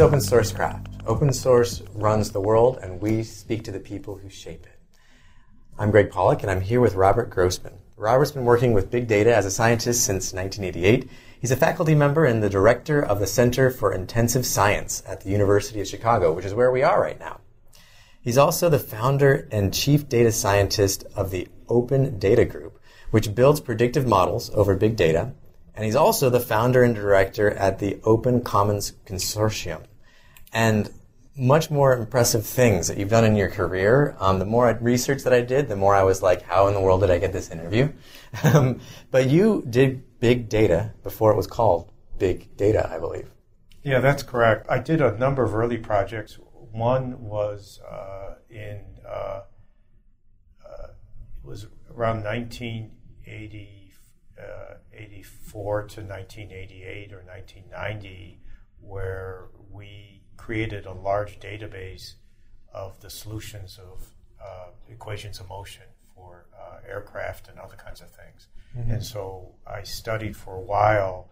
Open Source Craft. Open source runs the world, and we speak to the people who shape it. I'm Greg Pollock, and I'm here with Robert Grossman. Robert's been working with big data as a scientist since 1988. He's a faculty member and the director of the Center for Intensive Science at the University of Chicago, which is where we are right now. He's also the founder and chief data scientist of the Open Data Group, which builds predictive models over big data. And he's also the founder and director at the Open Commons Consortium. And much more impressive things that you've done in your career. Um, the more research that I did, the more I was like, how in the world did I get this interview? Um, but you did big data before it was called big data, I believe. Yeah, that's correct. I did a number of early projects. One was uh, in uh, uh, it was around 1984 uh, to 1988 or 1990, where we created a large database of the solutions of uh, equations of motion for uh, aircraft and other kinds of things. Mm-hmm. And so I studied for a while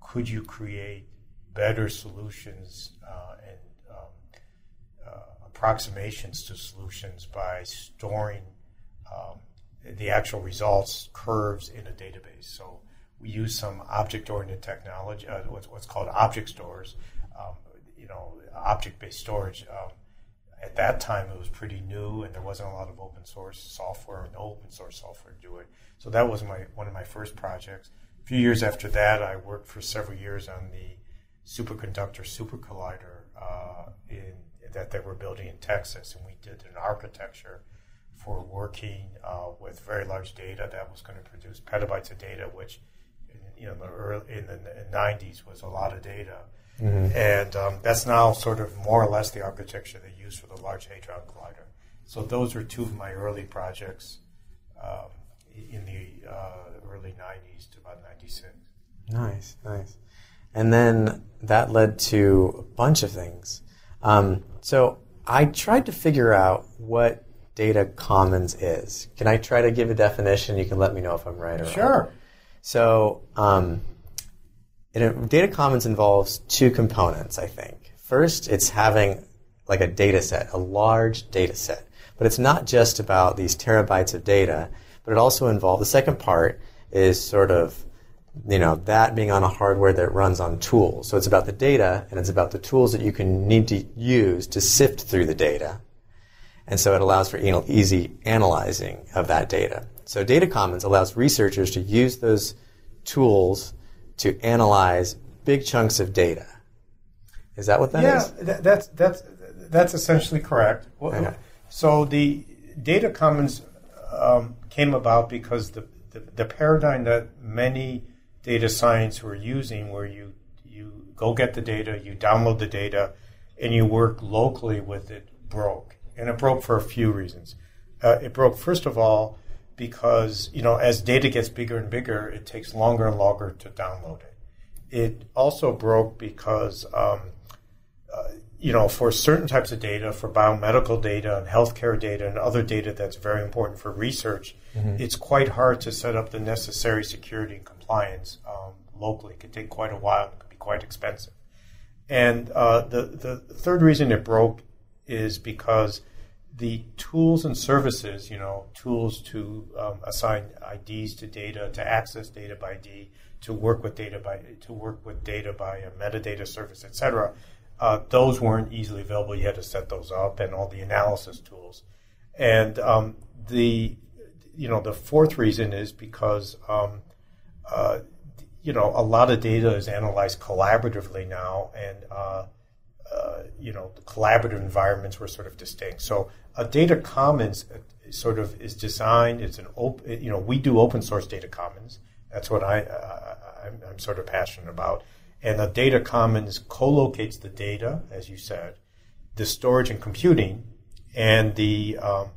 could you create better solutions uh, and um, uh, approximations to solutions by storing um, the actual results curves in a database. So we use some object-oriented technology, uh, what's, what's, called object stores, um, you know, object-based storage. Um, at that time, it was pretty new, and there wasn't a lot of open source software no open source software to do it. So that was my one of my first projects. A few years after that, I worked for several years on the superconductor super collider uh, in, that they were building in Texas, and we did an architecture for working uh, with very large data that was going to produce petabytes of data, which you know in the, early, in the 90s was a lot of data. Mm-hmm. And um, that's now sort of more or less the architecture they use for the Large Hadron Collider. So those are two of my early projects um, in the uh, early 90s to about 96. Nice, nice. And then that led to a bunch of things. Um, so I tried to figure out what data commons is. Can I try to give a definition? You can let me know if I'm right or sure. wrong. Sure. So um, data commons involves two components, I think. First, it's having like a data set, a large data set. But it's not just about these terabytes of data, but it also involves the second part is sort of you know that being on a hardware that runs on tools. So it's about the data and it's about the tools that you can need to use to sift through the data. And so it allows for easy analyzing of that data. So Data Commons allows researchers to use those tools to analyze big chunks of data. Is that what that yeah, is? yeah, that's that's that's essentially correct. Okay. So the data commons um, came about because the, the, the paradigm that many data science were using, where you you go get the data, you download the data, and you work locally with it, broke, and it broke for a few reasons. Uh, it broke first of all because you know as data gets bigger and bigger, it takes longer and longer to download it. It also broke because um, uh, you know for certain types of data, for biomedical data and healthcare data and other data that's very important for research, mm-hmm. it's quite hard to set up the necessary security and compliance um, locally. It can take quite a while. It can be quite expensive. And uh, the the third reason it broke is because the tools and services, you know, tools to um, assign IDs to data, to access data by ID, to work with data by to work with data by a metadata service, etc. Uh, those weren't easily available. You had to set those up, and all the analysis tools. And um, the you know the fourth reason is because um, uh, you know a lot of data is analyzed collaboratively now, and uh, uh, you know, collaborative environments were sort of distinct. So a data commons uh, sort of is designed. It's an open. You know, we do open source data commons. That's what I uh, I'm, I'm, sort of passionate about. And the data commons co-locates the data, as you said, the storage and computing, and the um,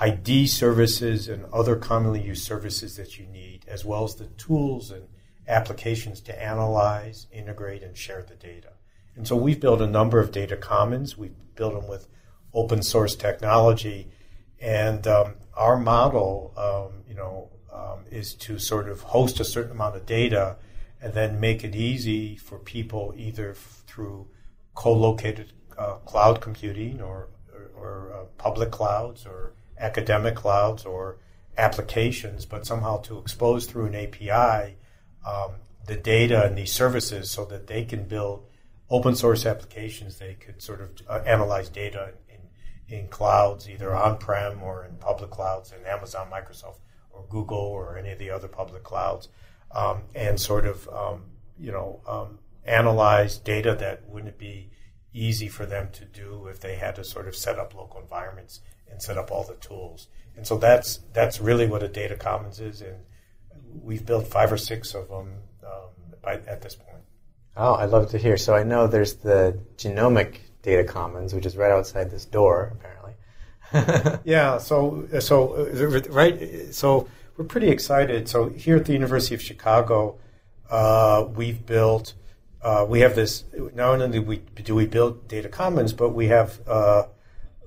ID services and other commonly used services that you need, as well as the tools and applications to analyze, integrate, and share the data. And so we've built a number of data commons. We've built them with open source technology, and um, our model, um, you know, um, is to sort of host a certain amount of data and then make it easy for people either f- through co-located uh, cloud computing or, or, or uh, public clouds or academic clouds or applications, but somehow to expose through an API um, the data and these services so that they can build open source applications. They could sort of uh, analyze data in, in, clouds, either on prem or in public clouds, in Amazon, Microsoft, or Google, or any of the other public clouds, um, and sort of um, you know um, analyze data that wouldn't be easy for them to do if they had to sort of set up local environments and set up all the tools. And so that's that's really what a data commons is, and we've built five or six of them um, by, at this point. Oh, I'd love to hear. So I know there's the genomic data commons, which is right outside this door, apparently. yeah. So so uh, right. So we're pretty excited. So here at the University of Chicago, uh, we've built. Uh, we have this. Not only do we, do we build data commons, but we have uh,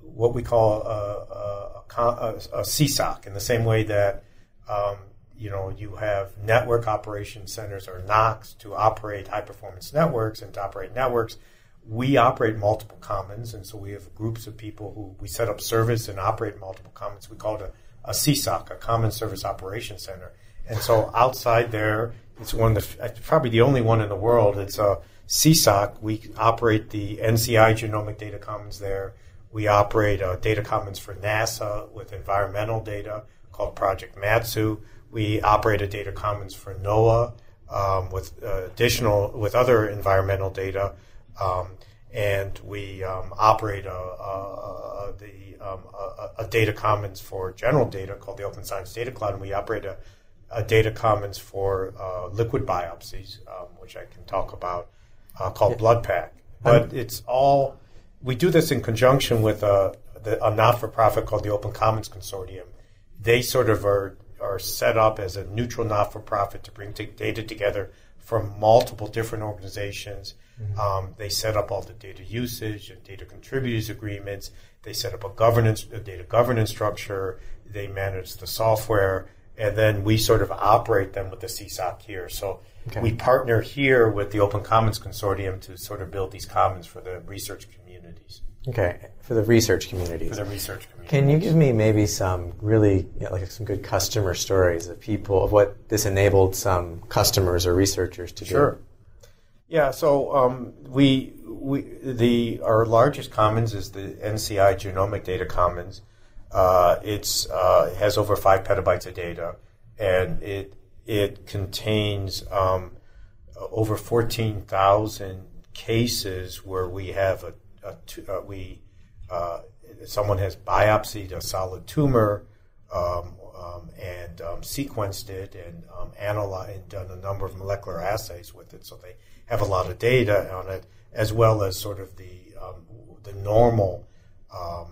what we call a, a, a, a CSOC in the same way that um, you know, you have network operation centers or NOCs to operate high performance networks and to operate networks. We operate multiple commons, and so we have groups of people who we set up service and operate multiple commons. We call it a, a CSOC, a Common Service Operation Center. And so outside there, it's one of the probably the only one in the world. It's a CSOC. We operate the NCI Genomic Data Commons there. We operate uh, data commons for NASA with environmental data called Project Matsu. We operate a data commons for NOAA um, with uh, additional with other environmental data, um, and we um, operate a, a, a the, um, a, data commons for general data called the Open Science Data Cloud, and we operate a, data commons for uh, liquid biopsies, um, which I can talk about, uh, called yeah. BloodPAC. But it's all we do this in conjunction with a, a not-for-profit called the Open Commons Consortium. They sort of are are set up as a neutral not for profit to bring t- data together from multiple different organizations. Mm-hmm. Um, they set up all the data usage and data contributors agreements. They set up a governance, a data governance structure. They manage the software, and then we sort of operate them with the CSOC here. So okay. we partner here with the Open Commons Consortium to sort of build these commons for the research communities. Okay, for the research communities. For the research community. Can you give me maybe some really, you know, like some good customer stories of people, of what this enabled some customers or researchers to sure. do? Sure. Yeah, so um, we, we, the, our largest commons is the NCI Genomic Data Commons. Uh, it's, uh, it has over five petabytes of data, and it, it contains um, over 14,000 cases where we have a uh, we uh, someone has biopsied a solid tumor um, um, and um, sequenced it and um, analyzed and done a number of molecular assays with it, so they have a lot of data on it, as well as sort of the um, the normal uh,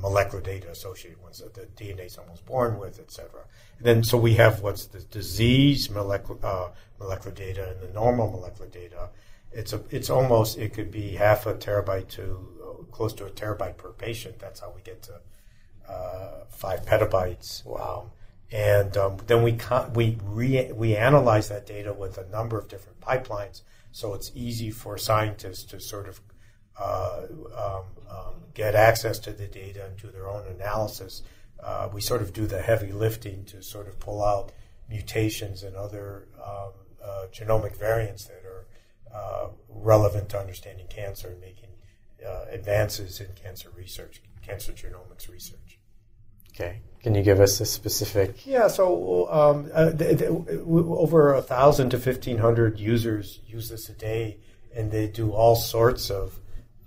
molecular data associated with the DNA someone was born with, et cetera. And then, so we have what's the disease molecular, uh, molecular data and the normal molecular data, it's a it's almost it could be half a terabyte to close to a terabyte per patient. That's how we get to uh, five petabytes. Wow. And um, then we con- we re- we analyze that data with a number of different pipelines, so it's easy for scientists to sort of uh, um, um, get access to the data and do their own analysis. Uh, we sort of do the heavy lifting to sort of pull out mutations and other um, uh, genomic variants that uh, relevant to understanding cancer and making uh, advances in cancer research, cancer genomics research. Okay. Can you give us a specific? Yeah. So um, uh, th- th- over a thousand to fifteen hundred users use this a day, and they do all sorts of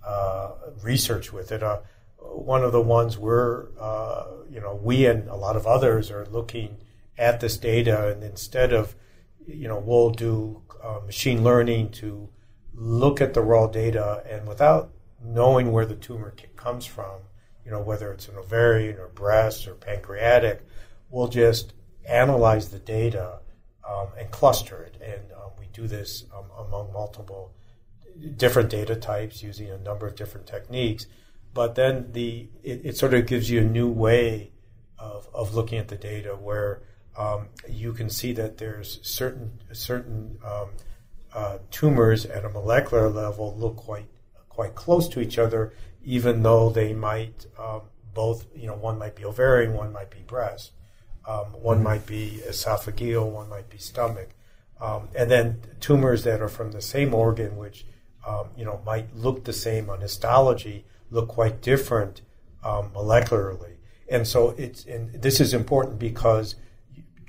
uh, research with it. Uh, one of the ones we're, uh, you know, we and a lot of others are looking at this data, and instead of, you know, we'll do uh, machine learning to look at the raw data and without knowing where the tumor comes from, you know, whether it's an ovarian or breast or pancreatic, we'll just analyze the data um, and cluster it. And um, we do this um, among multiple different data types using a number of different techniques. But then the it, it sort of gives you a new way of, of looking at the data where um, you can see that there's certain certain um, uh, tumors at a molecular level look quite quite close to each other, even though they might um, both, you know, one might be ovarian, one might be breast, um, one mm-hmm. might be esophageal, one might be stomach, um, and then tumors that are from the same organ, which um, you know might look the same on histology, look quite different um, molecularly, and so it's and this is important because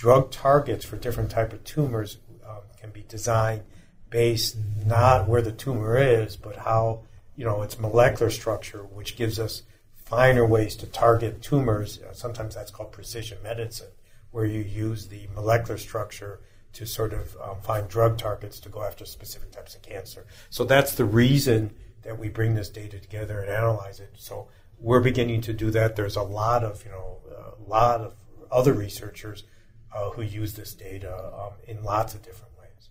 drug targets for different type of tumors um, can be designed based not where the tumor is, but how you know its molecular structure, which gives us finer ways to target tumors. Uh, sometimes that's called precision medicine, where you use the molecular structure to sort of um, find drug targets to go after specific types of cancer. So that's the reason that we bring this data together and analyze it. So we're beginning to do that. There's a lot of you know a lot of other researchers uh, who use this data um, in lots of different ways.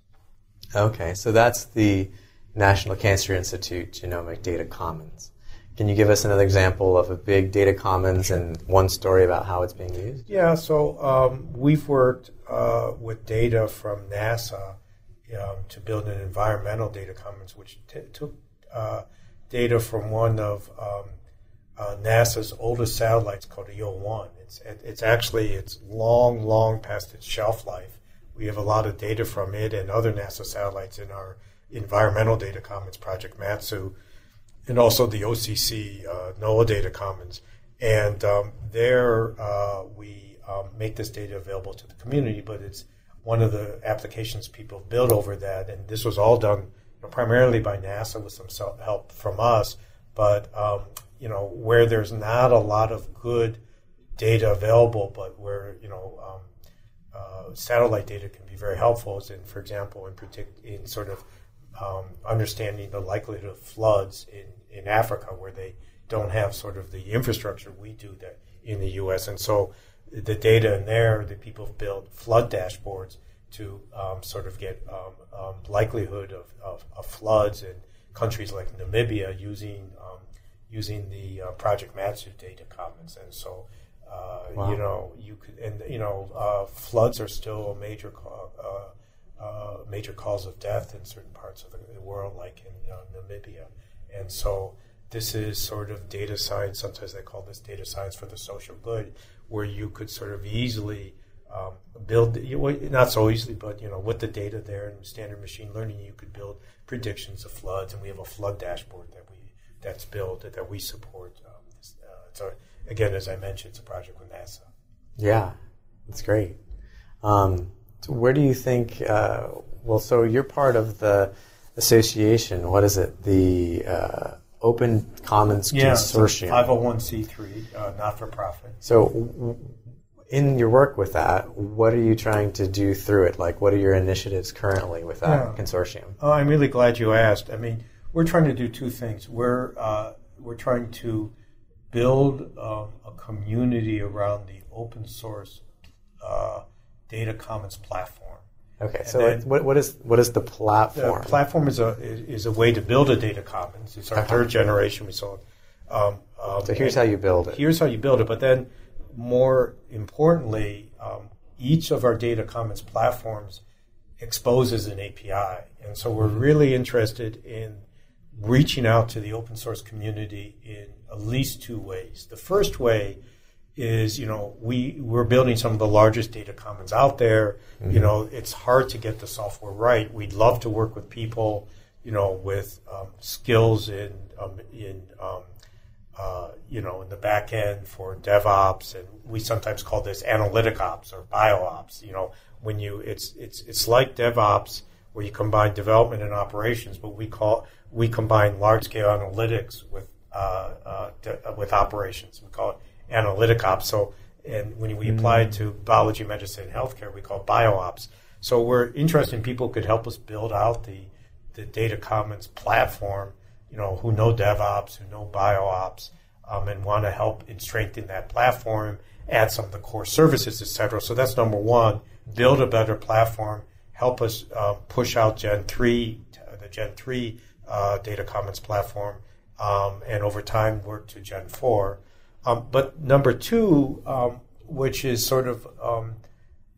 Okay, so that's the National Cancer Institute Genomic Data Commons. Can you give us another example of a big data commons and one story about how it's being used? Yeah, so um, we've worked uh, with data from NASA um, to build an environmental data commons, which t- took uh, data from one of um, uh, NASA's oldest satellites called EO1. It's, it's actually it's long, long past its shelf life. We have a lot of data from it and other NASA satellites in our environmental data commons project, MATSU and also the OCC uh, NOAA Data Commons. And um, there uh, we um, make this data available to the community, but it's one of the applications people build over that. And this was all done primarily by NASA with some help from us. But um, you know where there's not a lot of good data available, but where you know um, uh, satellite data can be very helpful. Is in, for example, in predict in sort of um, understanding the likelihood of floods in in Africa where they don't have sort of the infrastructure we do that in the U.S. And so the data in there, the people have built flood dashboards to um, sort of get um, um, likelihood of, of, of, floods in countries like Namibia using um, using the uh, Project Matsu data commons. And so, uh, wow. you know, you could, and you know, uh, floods are still a major uh, uh, major cause of death in certain parts of the world, like in uh, Namibia. And so this is sort of data science. Sometimes they call this data science for the social good, where you could sort of easily um, build, not so easily, but you know, with the data there and standard machine learning, you could build predictions of floods. And we have a flood dashboard that that's built that we support. Um, uh, so again, as I mentioned, it's a project with NASA. Yeah, that's great. Um, so where do you think? Uh, well, so you're part of the association. What is it? The uh, Open Commons yeah, Consortium. 501c3, uh, not for profit. So, in your work with that, what are you trying to do through it? Like, what are your initiatives currently with that yeah. consortium? Oh, I'm really glad you asked. I mean, we're trying to do two things. We're uh, we're trying to build um, a community around the open source uh, data commons platform. Okay, so then, what, what is what is the platform? The platform is a is a way to build a data commons. It's our third generation. We saw. Um, um, so here's how you build it. Here's how you build it. But then, more importantly, um, each of our data commons platforms exposes an API, and so we're mm-hmm. really interested in reaching out to the open source community in at least two ways. The first way is you know we we're building some of the largest data commons out there. Mm-hmm. You know it's hard to get the software right. We'd love to work with people you know with um, skills in um, in um, uh, you know in the back end for DevOps, and we sometimes call this analytic ops or BioOps. You know when you it's it's it's like DevOps where you combine development and operations, but we call we combine large scale analytics with uh, uh, de- with operations. We call it analytic ops. So, and when we apply it to biology, medicine, and healthcare, we call it bioops. So we're interested in people who could help us build out the, the data commons platform, you know, who know DevOps, who know bioops, um, and want to help in strengthening that platform, add some of the core services, et cetera. So that's number one, build a better platform, help us uh, push out Gen 3, the Gen 3 uh, data commons platform, um, and over time work to Gen 4. Um, but number two, um, which is sort of um,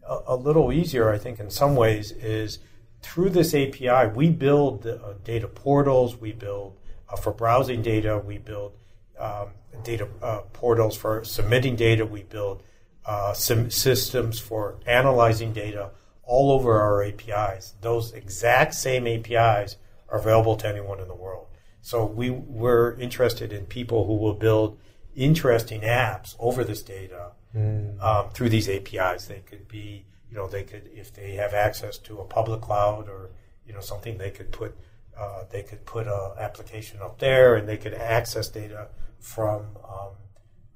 a, a, little easier, I think, in some ways, is through this API, we build uh, data portals, we build uh, for browsing data, we build um, data uh, portals for submitting data, we build uh, systems for analyzing data all over our APIs. Those exact same APIs are available to anyone in the world. So we were interested in people who will build interesting apps over this data mm. um, through these APIs. They could be, you know, they could if they have access to a public cloud or you know something, they could put uh, they could put an application up there and they could access data from um,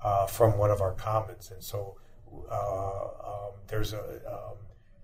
uh, from one of our commons. And so uh, um, there's a um,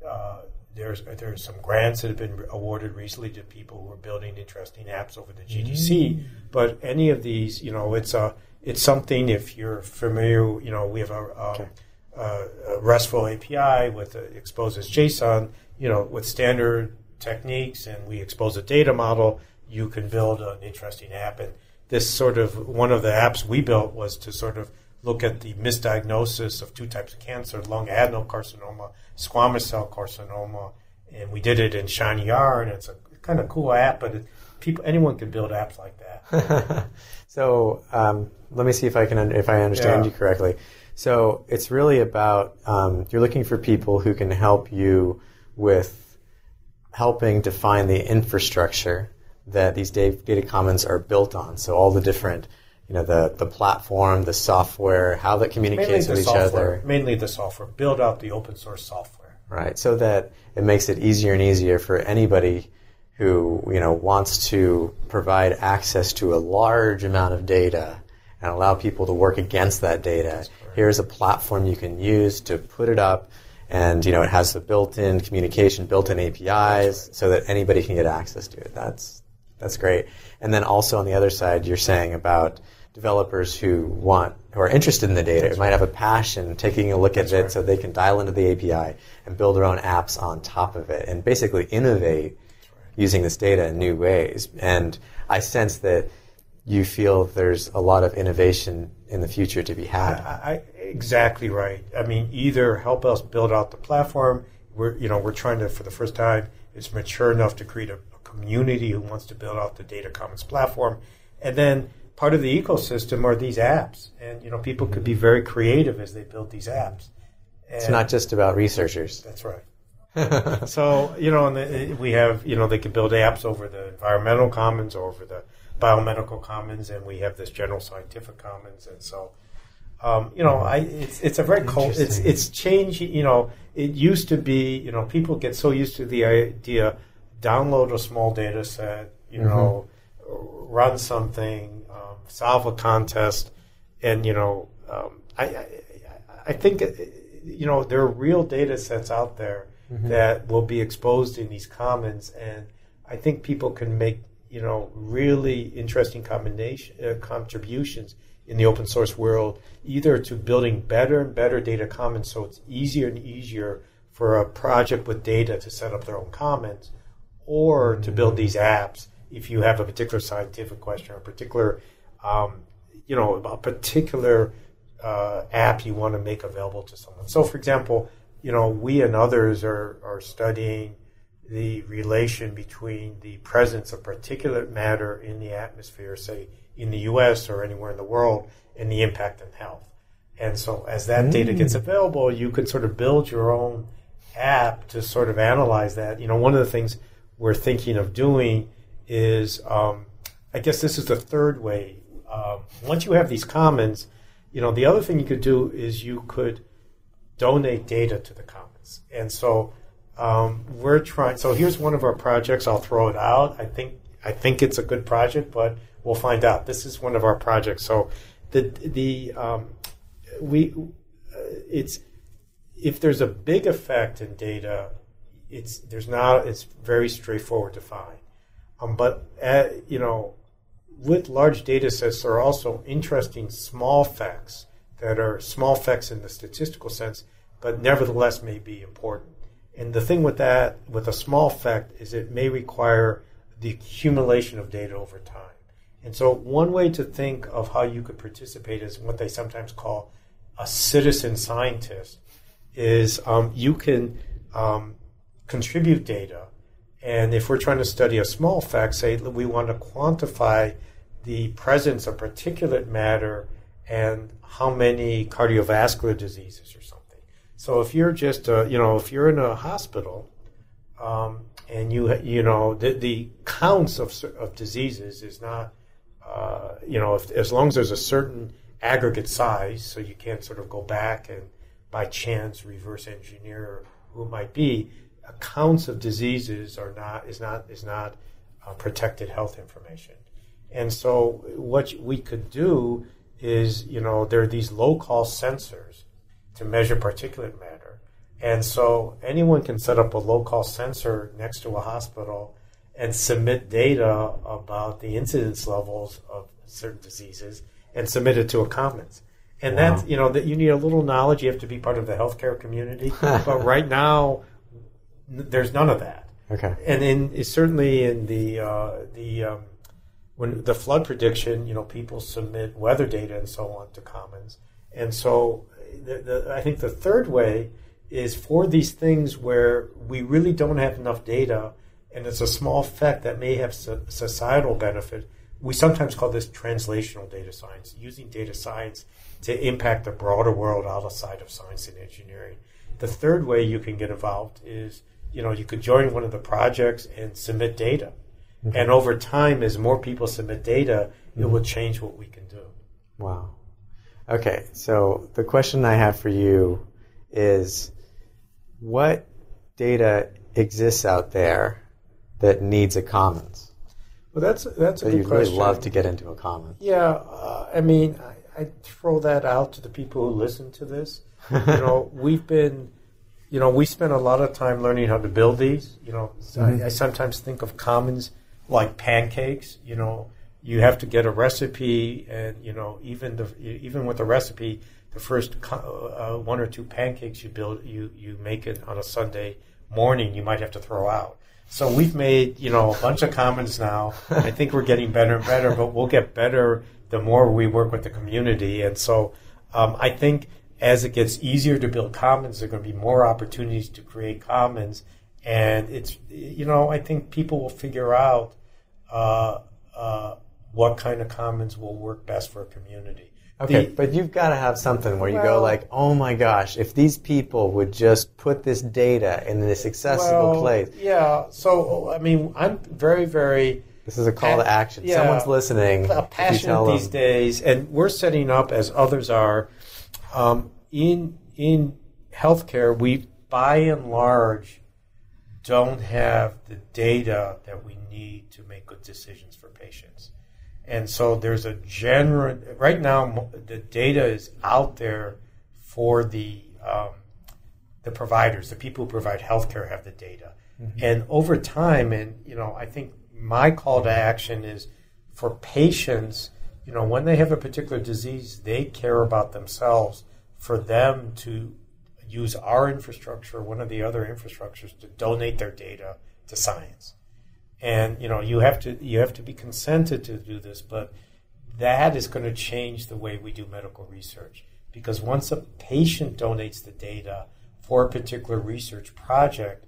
uh, there's there's some grants that have been awarded recently to people who are building interesting apps over the GDC. Mm. But any of these, you know, it's a it's something. If you're familiar, you know, we have a, um, okay. a, a RESTful API with a, exposes JSON, you know, with standard techniques, and we expose a data model. You can build an interesting app, and this sort of one of the apps we built was to sort of look at the misdiagnosis of two types of cancer, lung adenocarcinoma, squamous cell carcinoma, and we did it in Shiny R, and It's a kind of cool app, but it, people, anyone can build apps like that. so um, let me see if I can if I understand yeah. you correctly. So it's really about um, you're looking for people who can help you with helping define the infrastructure that these data commons are built on. So all the different you know the the platform, the software, how that communicates with each software, other. Mainly the software. Build out the open source software. Right, so that it makes it easier and easier for anybody who you know wants to provide access to a large amount of data and allow people to work against that data. Here's a platform you can use to put it up, and you know it has the built-in communication, built-in APIs, so that anybody can get access to it. That's that's great. And then also on the other side, you're saying about developers who want who are interested in the data That's might right. have a passion taking a look That's at it right. so they can dial into the API and build their own apps on top of it and basically innovate right. using this data in new ways. And I sense that you feel there's a lot of innovation in the future to be had. I, I, exactly right. I mean, either help us build out the platform. We're you know we're trying to for the first time it's mature enough to create a, a community who wants to build out the data commons platform, and then part of the ecosystem are these apps, and you know people could be very creative as they build these apps. And it's not just about researchers. That's right. so you know, and the, we have you know they can build apps over the environmental commons or over the biomedical commons, and we have this general scientific commons, and so. Um, you know, I, it's it's a very cold. It's it's changing. You know, it used to be. You know, people get so used to the idea, download a small data set. You mm-hmm. know, run something, solve a contest, and you know, um, I, I, I think you know there are real data sets out there mm-hmm. that will be exposed in these commons, and I think people can make you know really interesting combination uh, contributions in the open source world, either to building better and better data commons, so it's easier and easier for a project with data to set up their own commons, or to build these apps if you have a particular scientific question or a particular um, you know, a particular uh, app you want to make available to someone. So, for example, you know, we and others are, are studying the relation between the presence of particulate matter in the atmosphere, say in the US or anywhere in the world, and the impact on health. And so, as that mm. data gets available, you can sort of build your own app to sort of analyze that. You know, one of the things we're thinking of doing is, um, I guess this is the third way um, once you have these commons, you know, the other thing you could do is you could donate data to the commons. And so um, we're trying. So here's one of our projects. I'll throw it out. I think I think it's a good project, but we'll find out. This is one of our projects. So the the um, we uh, it's if there's a big effect in data, it's there's not. It's very straightforward to find. Um, but uh, you know with large data sets, there are also interesting small facts that are small facts in the statistical sense, but nevertheless may be important. And the thing with that, with a small fact, is it may require the accumulation of data over time. And so, one way to think of how you could participate is what they sometimes call a citizen scientist. Is um, you can um, contribute data And if we're trying to study a small fact, say we want to quantify the presence of particulate matter and how many cardiovascular diseases or something. So if you're just, a, you know, if you're in a hospital um, and you, you know, the, the counts of, of diseases is not, uh, you know, if, as long as there's a certain aggregate size, so you can't sort of go back and by chance reverse engineer who it might be, accounts of diseases are not is not is not uh, protected health information. And so what we could do is, you know, there are these low cost sensors to measure particulate matter. And so anyone can set up a low cost sensor next to a hospital and submit data about the incidence levels of certain diseases and submit it to a commons. And wow. that's, you know, that you need a little knowledge. You have to be part of the healthcare community. but right now, n- there's none of that. Okay. And in certainly in the uh, the um, when the flood prediction, you know, people submit weather data and so on to Commons. And so the, the, I think the third way is for these things where we really don't have enough data and it's a small effect that may have societal benefit. We sometimes call this translational data science, using data science to impact the broader world outside of science and engineering. The third way you can get involved is, you know, you could join one of the projects and submit data Mm-hmm. And over time, as more people submit data, mm-hmm. it will change what we can do. Wow. Okay, so the question I have for you is what data exists out there that needs a commons? Well, that's that's a that good you'd question. really love to get into a commons. Yeah, uh, I mean, I, I, throw that out to the people who listen to this. you know, we've been you know, we spend a lot of time learning how to build these. You know, mm-hmm. I, I, sometimes think of commons like pancakes. You know, you have to get a recipe, and you know, even the even with the recipe, the first uh, one or two pancakes you build, you you make it on a Sunday morning, you might have to throw out. So we've made you know a bunch of commons now. I think we're getting better and better, but we'll get better the more we work with the community. And so um, I think as it gets easier to build commons, there are going to be more opportunities to create commons. And it's, you know, I think people will figure out uh, uh, what kind of commons will work best for a community. Okay, the, but you've got to have something where you well, go like, oh my gosh, if these people would just put this data in this accessible well, place. Yeah. So I mean, I'm very, very. This is a call pa- to action. Yeah, Someone's listening. Passionate these them. days, and we're setting up as others are. Um, in in healthcare, we by and large don't have the data that we need to make good decisions for patients. And so there's a general, right now, the data is out there for the, um, the providers, the people who provide healthcare have the data. Mm-hmm. And over time, and, you know, I think my call to action is for patients, you know, when they have a particular disease, they care about themselves. For them to use our infrastructure, one of the other infrastructures, to donate their data to science. And you know you have to you have to be consented to do this but that is going to change the way we do medical research. Because once a patient donates the data for a particular research project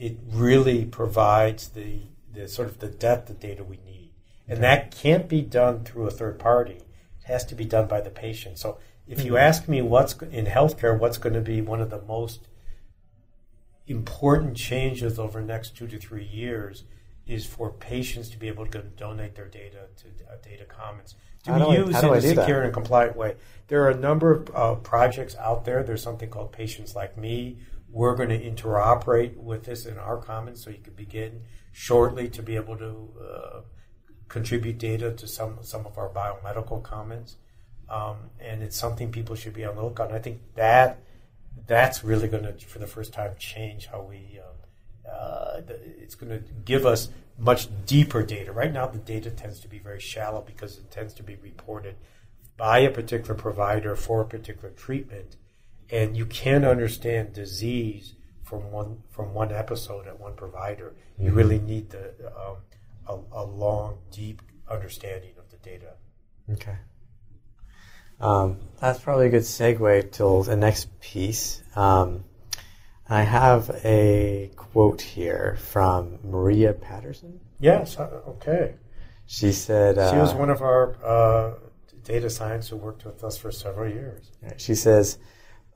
it really provides the, the sort of the depth of data we need. And that can't be done through a third party. It has to be done by the patient. So if you ask me what's in healthcare what's going to be one of the most important changes over the next two to three years is for patients to be able to donate their data to uh, data commons to be used in a secure and compliant way. There are a number of uh, projects out there. There's something called Patients Like Me. We're going to interoperate with this in our commons, so you can begin shortly to be able to uh, contribute data to some some of our biomedical commons. Um, and it's something people should be on the lookout. And I think that that's really going to, for the first time, change how we um, uh, it's going to give us much deeper data. Right now, the data tends to be very shallow because it tends to be reported by a particular provider for a particular treatment, and you can't understand disease from one from one episode at one provider. Mm-hmm. You really need the um, a, a, long, deep understanding of the data. Okay. Um, that's probably a good segue to the next piece. Um, I have a quote here from Maria Patterson. Yes, uh, okay. She said uh, she was one of our uh, data science who worked with us for several years. She says,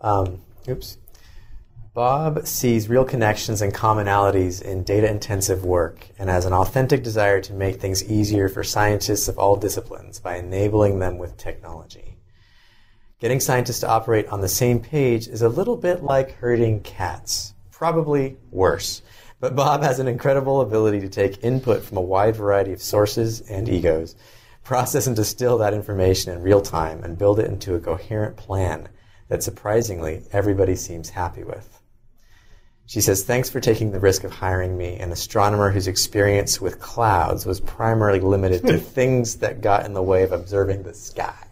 um, "Oops." Bob sees real connections and commonalities in data intensive work and has an authentic desire to make things easier for scientists of all disciplines by enabling them with technology. Getting scientists to operate on the same page is a little bit like herding cats, probably worse. But Bob has an incredible ability to take input from a wide variety of sources and egos, process and distill that information in real time, and build it into a coherent plan that surprisingly everybody seems happy with. She says, Thanks for taking the risk of hiring me, an astronomer whose experience with clouds was primarily limited to things that got in the way of observing the sky.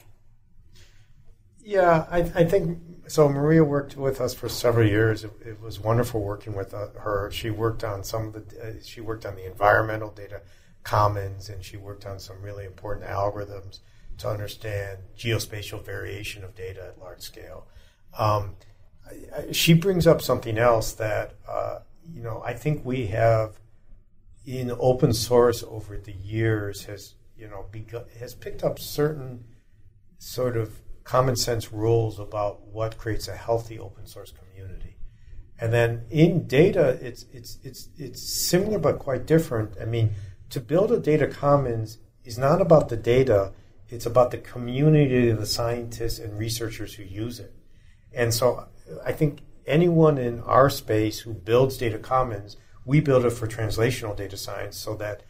Yeah, I, I think so. Maria worked with us for several years. It, it was wonderful working with uh, her. She worked on some of the, uh, she worked on the environmental data commons, and she worked on some really important algorithms to understand geospatial variation of data at large scale. Um, she brings up something else that uh, you know I think we have in open source over the years has you know begun, has picked up certain sort of common sense rules about what creates a healthy open source community. And then in data, it's it's it's it's similar but quite different. I mean, to build a data commons is not about the data; it's about the community of the scientists and researchers who use it. And so I think anyone in our space who builds data commons, we build it for translational data science so that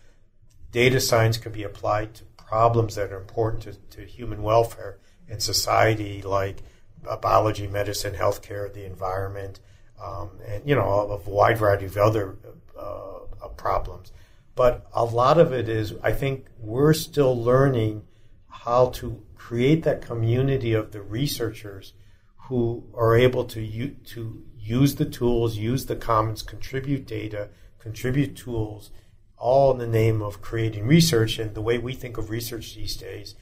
data science can be applied to problems that are important to, to human welfare in society, like uh, biology, medicine, healthcare, the environment, um, and you know a, wide variety of other uh, problems. But a lot of it is, I think, we're still learning how to create that community of the researchers who are able to u- to use the tools, use the commons, contribute data, contribute tools, all in the name of creating research. And the way we think of research these days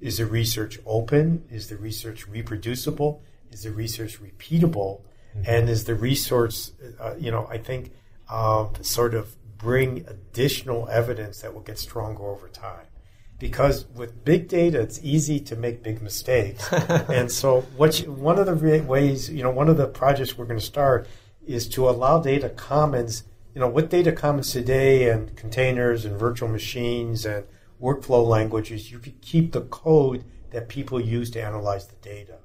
is the research open? Is the research reproducible? Is the research repeatable? Mm-hmm. And is the resource, uh, you know, I think um, sort of bring additional evidence that will get stronger over time because with big data, it's easy to make big mistakes. and so, what you, one of the re- ways, you know, one of the projects we're going to start is to allow data commons. You know, with data commons today and containers and virtual machines and workflow languages, you can keep the code that people use to analyze the data.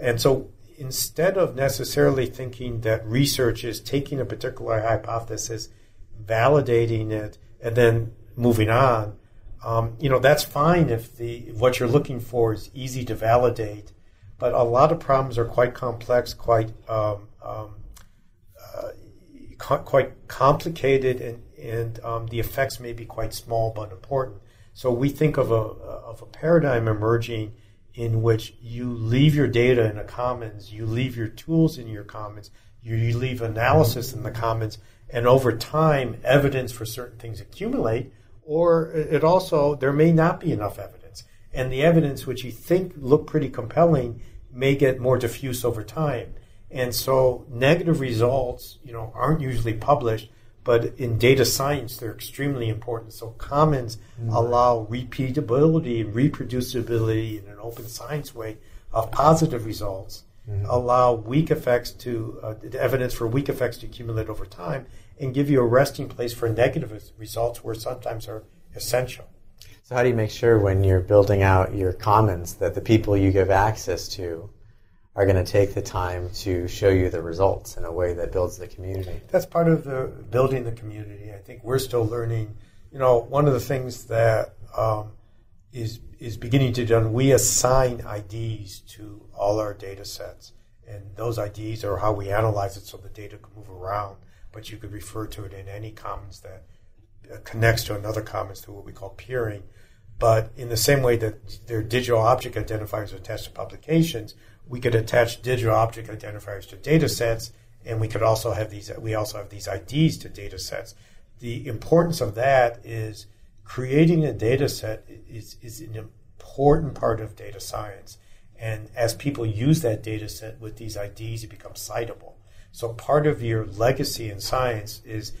And so, instead of necessarily thinking that research is taking a particular hypothesis, validating it, and then moving on um, you know, that's fine if the what you're looking for is easy to validate, but a lot of problems are quite complex, quite um, um, uh, co- quite complicated, and and um, the effects may be quite small but important. So we think of a of a paradigm emerging in which you leave your data in a commons, you leave your tools in your commons, you leave analysis in the commons, and over time, evidence for certain things accumulate or it also there may not be enough evidence, and the evidence which you think look pretty compelling may get more diffuse over time. And so negative results, you know, aren't usually published, but in data science they're extremely important. So commons mm-hmm. allow repeatability and reproducibility in an open science way of positive results. Mm-hmm. Allow weak effects to uh, evidence for weak effects to accumulate over time, and give you a resting place for negative results where sometimes are essential. So, how do you make sure when you're building out your commons that the people you give access to are going to take the time to show you the results in a way that builds the community? That's part of the building the community. I think we're still learning. You know, one of the things that um, is is beginning to done. We assign IDs to all our data sets, and those IDs are how we analyze it, so the data can move around but you could refer to it in any commons that uh, connects to another commons through what we call peering. But in the same way that there are digital object identifiers attached to publications, we could attach digital object identifiers to data sets, and we could also have these. We also have these IDs to data sets. The importance of that is creating a data set is, is an important part of data science. And as people use that data set with these IDs, it becomes citable. So part of your legacy in science is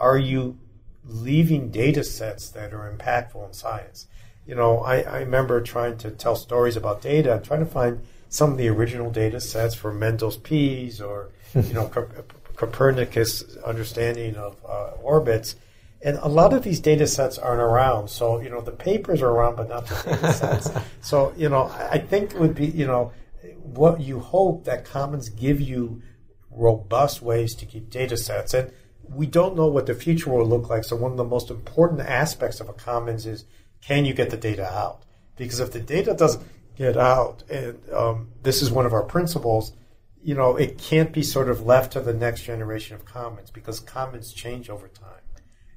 are you leaving data sets that are impactful in science? You know, I, I remember trying to tell stories about data trying to find some of the original data sets for Mendel's peas or, you know, Copernicus' understanding of uh, orbits. And a lot of these data sets aren't around. So, you know, the papers are around, but not the data sets. so, you know, I think it would be, you know, what you hope that Commons give you robust ways to keep data sets. And we don't know what the future will look like. So one of the most important aspects of a commons is can you get the data out? Because if the data doesn't get out, and um, this is one of our principles, you know, it can't be sort of left to the next generation of commons because commons change over time.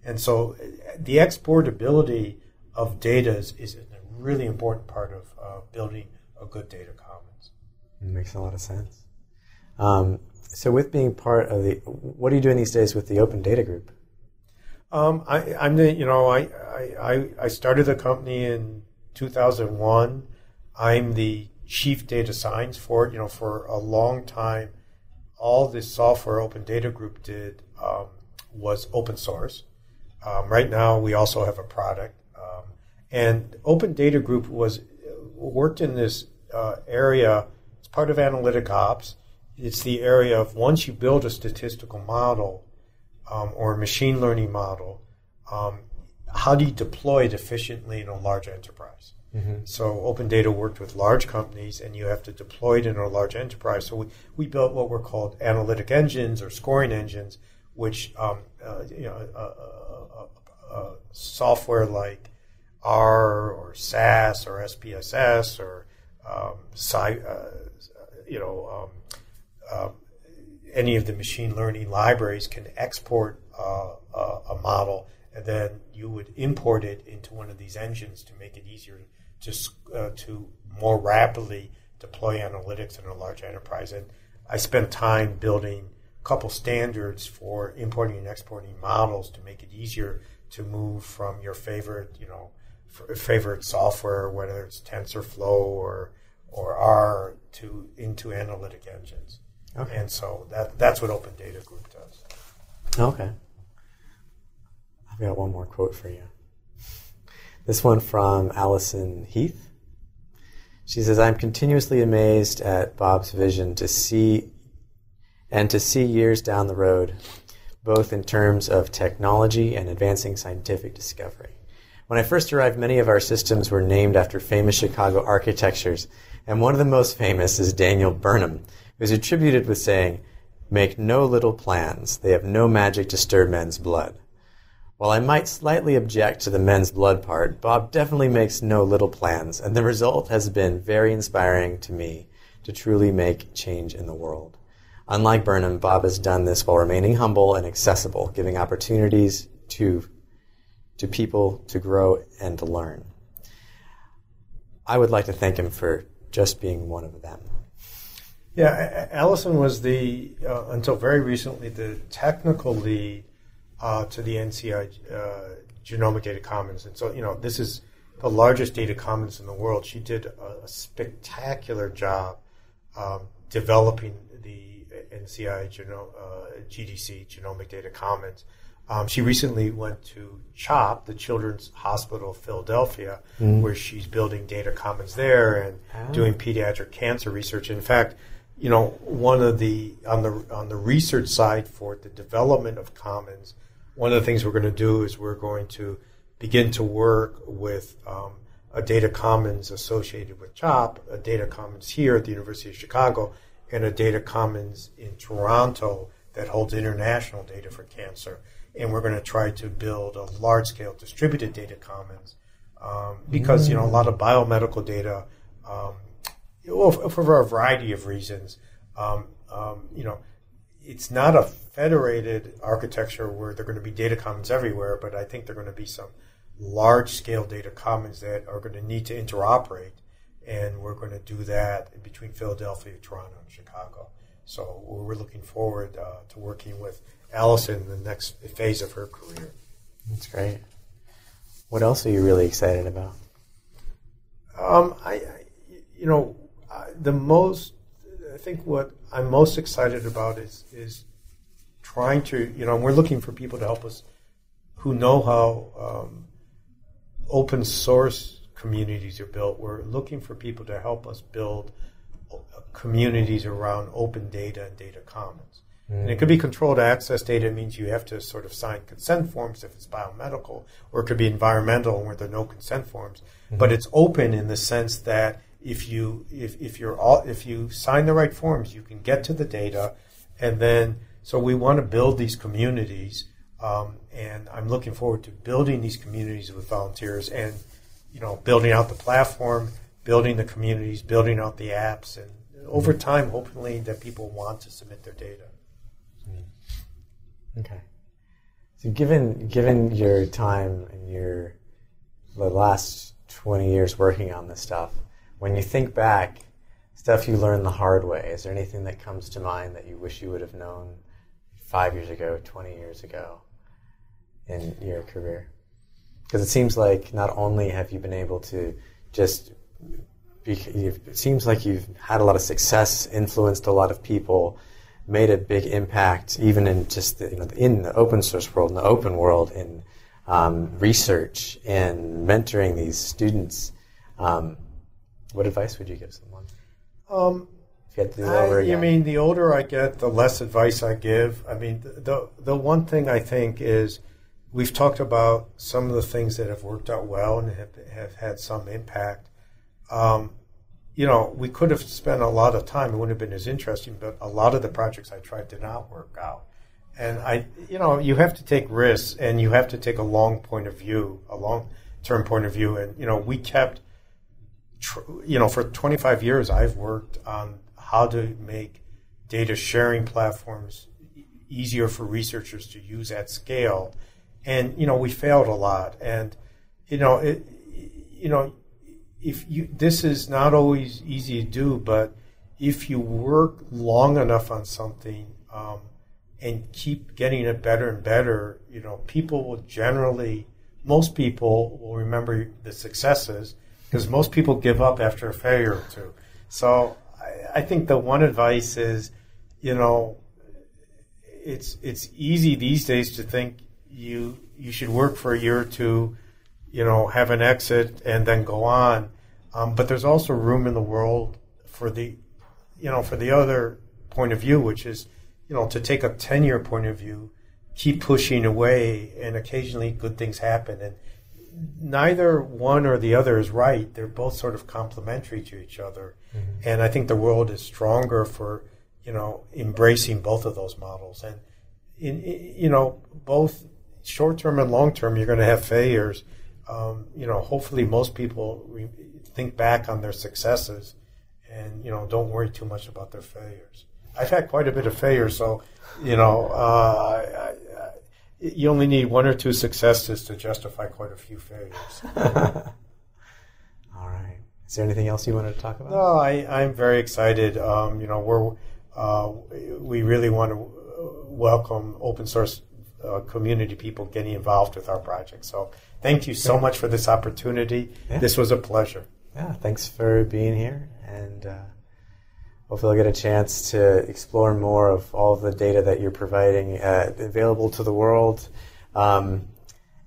And so the exportability of data is, is a really important part of uh, building a good data commons. It makes a lot of sense. Um, so, with being part of the, what are you doing these days with the Open Data Group? Um, I, am the, you know, I, I, I started the company in 2001. I'm the chief data science for it. You know, for a long time, all the software Open Data Group did um, was open source. Um, right now, we also have a product, um, and Open Data Group was worked in this uh, area. It's part of Analytic Ops it's the area of once you build a statistical model um, or a machine learning model, um, how do you deploy it efficiently in a large enterprise? Mm-hmm. So Open Data worked with large companies, and you have to deploy it in a large enterprise. So we, we built what were called analytic engines or scoring engines, which um, uh, you know, uh, uh, software like R or SAS or SPSS or um, Sci, uh, you know um, uh, any of the machine learning libraries can export uh, a model, and then you would import it into one of these engines to make it easier to uh, to more rapidly deploy analytics in a large enterprise. And I spent time building a couple standards for importing and exporting models to make it easier to move from your favorite, you know, favorite software, whether it's TensorFlow or or R, to into analytic engines. Okay. And so that that's what Open Data Group does. Okay. I've got one more quote for you. This one from Allison Heath. She says, I'm continuously amazed at Bob's vision to see and to see years down the road, both in terms of technology and advancing scientific discovery. When I first arrived, many of our systems were named after famous Chicago architectures, and one of the most famous is Daniel Burnham, who is attributed with saying, Make no little plans, they have no magic to stir men's blood. While I might slightly object to the men's blood part, Bob definitely makes no little plans, and the result has been very inspiring to me to truly make change in the world. Unlike Burnham, Bob has done this while remaining humble and accessible, giving opportunities to, to people to grow and to learn. I would like to thank him for just being one of them. Yeah, Allison was the uh, until very recently the technical lead uh, to the NCI uh, Genomic Data Commons, and so you know this is the largest data commons in the world. She did a, a spectacular job um, developing the NCI Geno- uh, GDC Genomic Data Commons. Um, she recently went to CHOP, the Children's Hospital of Philadelphia, mm. where she's building data commons there and oh. doing pediatric cancer research. In fact, you know, one of the on the on the research side for the development of commons, one of the things we're going to do is we're going to begin to work with um, a data commons associated with CHOP, a data commons here at the University of Chicago, and a data commons in Toronto that holds international data for cancer. And we're going to try to build a large scale distributed data commons um, because you know a lot of biomedical data. Um, well, for a variety of reasons. Um, um, you know, it's not a federated architecture where there are going to be data commons everywhere, but I think there are going to be some large scale data commons that are going to need to interoperate. And we're going to do that between Philadelphia, Toronto, and Chicago. So we're looking forward uh, to working with Allison in the next phase of her career. That's great. What else are you really excited about? Um, I, I, you know, the most I think what I'm most excited about is is trying to you know we're looking for people to help us who know how um, open source communities are built. We're looking for people to help us build uh, communities around open data and data commons. Mm. And it could be controlled access data. It means you have to sort of sign consent forms if it's biomedical, or it could be environmental where there are no consent forms. Mm-hmm. But it's open in the sense that if you if, if you're all if you sign the right forms, you can get to the data, and then so we want to build these communities, um, and I'm looking forward to building these communities with volunteers and you know building out the platform, building the communities, building out the apps, and over mm-hmm. time, hopefully, that people want to submit their data. Okay. So given given your time and your the last twenty years working on this stuff, when you think back, stuff you learned the hard way, is there anything that comes to mind that you wish you would have known five years ago, twenty years ago, in your career? Because it seems like not only have you been able to just be, it seems like you've had a lot of success, influenced a lot of people, made a big impact, even in just the, you know in the open source world, in the open world, in um, research and mentoring these students. Um, what advice would you give someone? Um, if you had to do that over again. I mean, the older I get, the less advice I give. I mean, the, the the one thing I think is we've talked about some of the things that have worked out well and have, have had some impact. Um, you know, we could have spent a lot of time. It wouldn't have been as interesting, but a lot of the projects I tried did not work out. And I, you know, you have to take risks and you have to take a long point of view, a long term point of view. And, you know, we kept, you know, for 25 years, I've worked on how to make data sharing platforms easier for researchers to use at scale. And, you know, we failed a lot. And, you know, it, you know, if you this is not always easy to do, but if you work long enough on something um, and keep getting it better and better, you know, people will generally, most people will remember the successes because most people give up after a failure or two. So I, I think the one advice is, you know, it's it's easy these days to think you you should work for a year or two you know, have an exit and then go on. Um, but there's also room in the world for the, you know, for the other point of view, which is, you know, to take a 10 year point of view, keep pushing away, and occasionally good things happen. And neither one or the other is right. They're both sort of complementary to each other. Mm-hmm. And I think the world is stronger for, you know, embracing both of those models. And, in, you know, both short term and long term, you're going to have failures um, you know, hopefully most people re- think back on their successes and, you know, don't worry too much about their failures. I've had quite a bit of failures, so, you know, uh, you only need one or two successes to justify quite a few failures. All right. Is there anything else you wanted to talk about? No, I, I'm very excited. Um, you know, we're, uh, we really want to welcome open source uh, community people getting involved with our project. So thank you so much for this opportunity. Yeah. This was a pleasure. Yeah, thanks for being here, and uh, hopefully I'll get a chance to explore more of all of the data that you're providing uh, available to the world, um,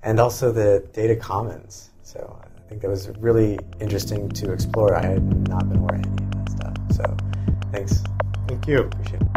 and also the data commons. So I think that was really interesting to explore. I had not been aware of any of that stuff. So thanks. Thank you. Appreciate it.